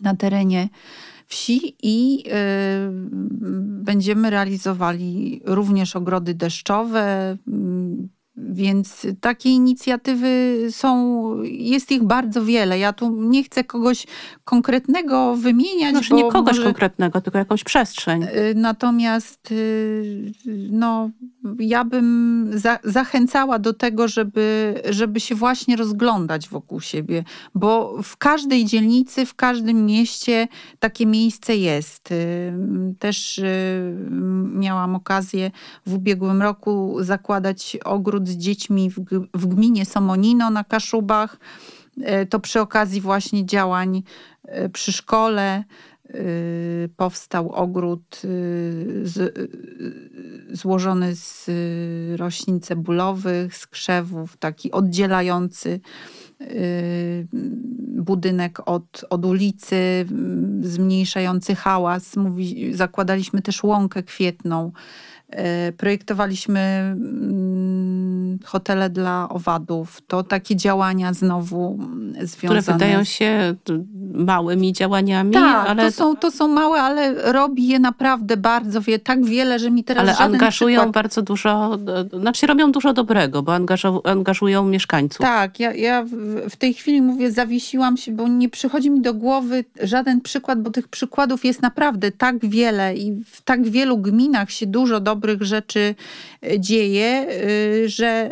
na terenie wsi i będziemy realizowali również ogrody deszczowe, mm, więc takie inicjatywy są, jest ich bardzo wiele. Ja tu nie chcę kogoś konkretnego wymieniać. Znaczy nie kogoś może... konkretnego, tylko jakąś przestrzeń. Y, natomiast y, no, ja bym za, zachęcała do tego, żeby, żeby się właśnie rozglądać wokół siebie, bo w każdej dzielnicy, w każdym mieście takie miejsce jest. Y, też miałam okazję w ubiegłym roku zakładać ogród z dziećmi w, w gminie Somonino na Kaszubach. E, to przy okazji właśnie działań e, przy szkole e, powstał ogród z, złożony z roślin cebulowych, z krzewów, taki oddzielający budynek od, od ulicy, zmniejszający hałas. Mówi, zakładaliśmy też łąkę kwietną. Projektowaliśmy mm, hotele dla owadów. To takie działania znowu związane. Które wydają się małymi działaniami. Tak, ale... to, są, to są małe, ale robi je naprawdę bardzo wie, tak wiele, że mi teraz Ale angażują przykład... bardzo dużo, znaczy robią dużo dobrego, bo angażują mieszkańców. Tak, ja, ja w tej chwili mówię, zawiesiłam się, bo nie przychodzi mi do głowy żaden przykład, bo tych przykładów jest naprawdę tak wiele i w tak wielu gminach się dużo dobrych rzeczy e, dzieje, e,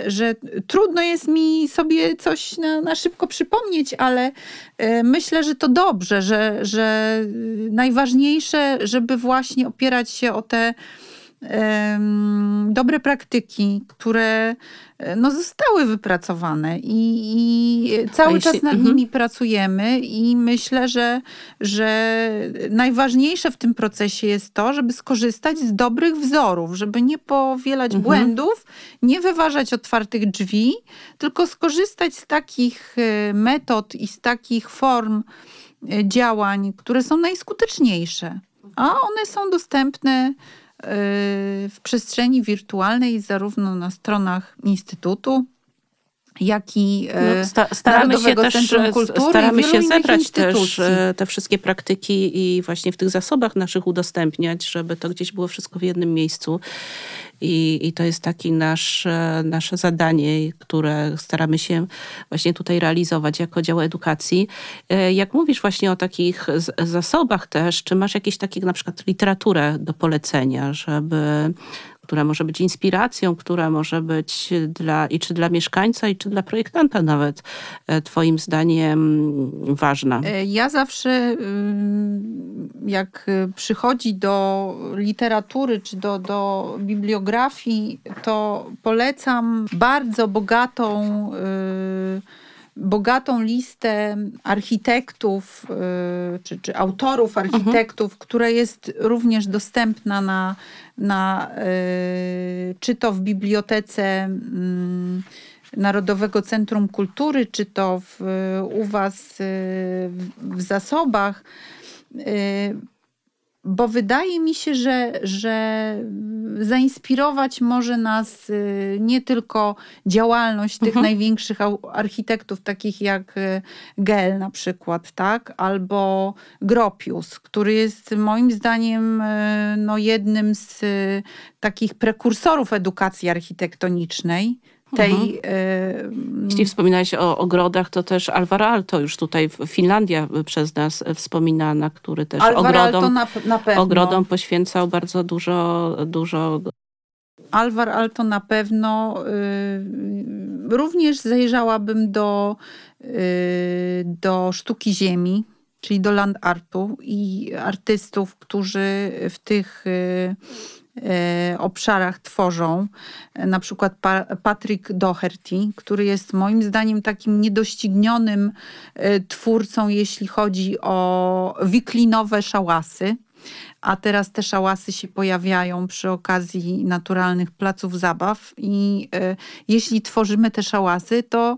że, trudno jest mi sobie coś na, na szybko przypomnieć, ale e, myślę, że to dobrze, że, że najważniejsze, żeby właśnie opierać się o te dobre praktyki, które no, zostały wypracowane i, i cały jeśli, czas nad -hmm. nimi pracujemy i myślę, że, że najważniejsze w tym procesie jest to, żeby skorzystać z dobrych wzorów, żeby nie powielać -hmm. błędów, nie wyważać otwartych drzwi, tylko skorzystać z takich e, metod i z takich form e, działań, które są najskuteczniejsze. A one są dostępne w przestrzeni wirtualnej, zarówno na stronach Instytutu, jak i e, no, sta staramy się też, Centrum Kultury staramy się zebrać też e, te wszystkie praktyki i właśnie w tych zasobach naszych udostępniać, żeby to gdzieś było wszystko w jednym miejscu. I, i to jest takie nasz, nasze zadanie, które staramy się właśnie tutaj realizować jako dział edukacji. E, jak mówisz właśnie o takich zasobach też, czy masz jakieś takie na przykład literaturę do polecenia, żeby która może być inspiracją, która może być dla, i czy dla mieszkańca, i czy dla projektanta nawet, e, Twoim zdaniem ważna? E, ja zawsze, jak przychodzi do literatury, czy do, do bibliografii, to polecam bardzo bogatą. Yy, bogatą listę architektów y, czy, czy autorów architektów, mhm. która jest również dostępna na, na y, czy to w bibliotece mm, Narodowego Centrum Kultury, czy to w, u Was y, w zasobach bo wydaje mi się, że, że zainspirować może nas y, nie tylko działalność tych mhm. największych architektów, takich jak y, Gel na przykład, tak? albo Gropius, który jest moim zdaniem y, no, jednym z takich prekursorów edukacji architektonicznej tej... Mhm. Jeśli wspominałeś o ogrodach, to też Alvar Alto, już tutaj Finlandia przez nas wspominana, który też Alvar ogrodom, na, na ogrodom poświęcał bardzo dużo, dużo Alvar Alto na pewno. Y, również zajrzałabym do, y, do sztuki ziemi, czyli do land artu i artystów, którzy w tych y, E, obszarach tworzą. Na przykład Patrick Doherty, który jest moim zdaniem takim niedoścignionym e, twórcą, jeśli chodzi o wiklinowe szałasy. A teraz te szałasy się pojawiają przy okazji naturalnych placów zabaw. I e, jeśli tworzymy te szałasy, to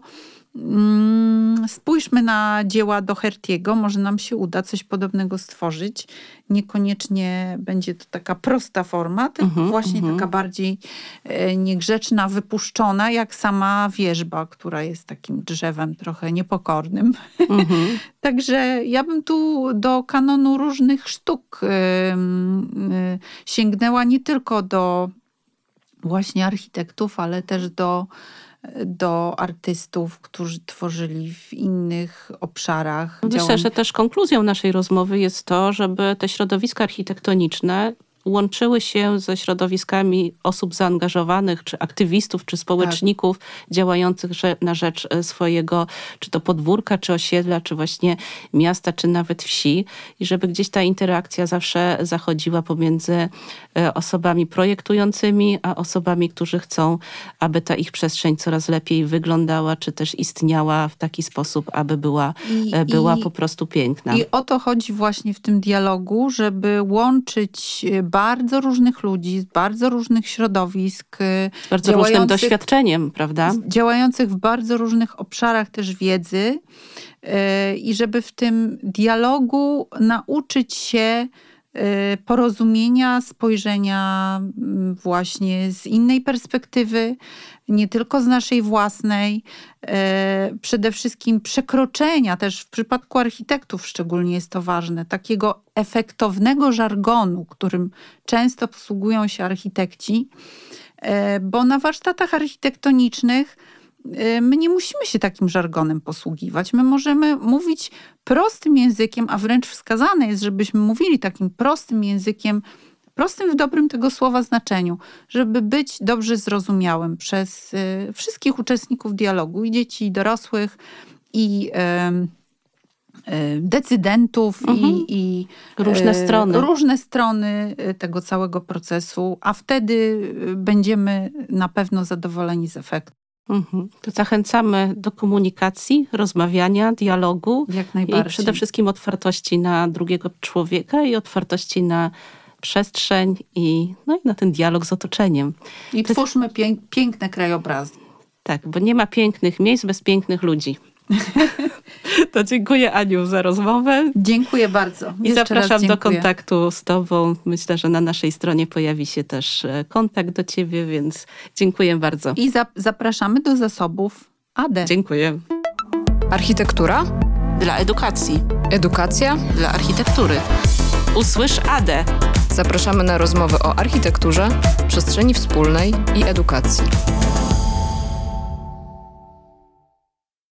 Spójrzmy na dzieła Doherty'ego, może nam się uda coś podobnego stworzyć. Niekoniecznie będzie to taka prosta forma, tylko Mhm, właśnie mhm. taka bardziej e, niegrzeczna, wypuszczona, jak sama wierzba, która jest takim drzewem trochę niepokornym. Mhm. Także ja bym tu do kanonu różnych sztuk y, sięgnęła nie tylko do właśnie architektów, ale też do, do artystów, którzy tworzyli w innych obszarach. Myślę, działań. że też konkluzją naszej rozmowy jest to, żeby te środowiska architektoniczne łączyły się ze środowiskami osób zaangażowanych, czy aktywistów, czy społeczników działających że- na rzecz e, swojego, czy to podwórka, czy osiedla, czy właśnie miasta, czy nawet wsi. I żeby gdzieś ta interakcja zawsze zachodziła pomiędzy e, osobami projektującymi, a osobami, którzy chcą, aby ta ich przestrzeń coraz lepiej wyglądała, czy też istniała w taki sposób, aby była, I- e, była i- po prostu piękna. I o to chodzi właśnie w tym dialogu, żeby łączyć bardzo różnych ludzi z bardzo różnych środowisk, e, Z bardzo różnym doświadczeniem, prawda? działających w bardzo różnych obszarach też wiedzy e, i żeby w tym dialogu nauczyć się porozumienia, spojrzenia mm, właśnie z innej perspektywy, nie tylko z naszej własnej, e, przede wszystkim przekroczenia, też w przypadku architektów szczególnie jest to ważne, takiego efektownego żargonu, którym często posługują się architekci, e, bo na warsztatach architektonicznych y, my nie musimy się takim żargonem posługiwać. My możemy mówić prostym językiem, a wręcz wskazane jest, żebyśmy mówili takim prostym językiem, prostym w dobrym tego słowa znaczeniu, żeby być dobrze zrozumiałym przez y, wszystkich uczestników dialogu, i dzieci, i dorosłych, i y, decydentów, Mhm. i, i Różne strony. Różne strony tego całego procesu, a wtedy będziemy na pewno zadowoleni z efektu. Mhm. To zachęcamy do komunikacji, rozmawiania, dialogu Jak i najbardziej. przede wszystkim otwartości na drugiego człowieka i otwartości na przestrzeń i, no i na ten dialog z otoczeniem. I twórzmy pięk, piękne krajobrazy. Tak, bo nie ma pięknych miejsc bez pięknych ludzi. to dziękuję Aniu za rozmowę. Dziękuję bardzo. I Jeszcze zapraszam raz do kontaktu z Tobą. Myślę, że na naszej stronie pojawi się też e, kontakt do Ciebie, więc dziękuję bardzo. I za, zapraszamy do zasobów AD. Dziękuję. Architektura? Dla edukacji. Edukacja? Dla architektury. Usłysz AD. Zapraszamy na rozmowy o architekturze, przestrzeni wspólnej i edukacji.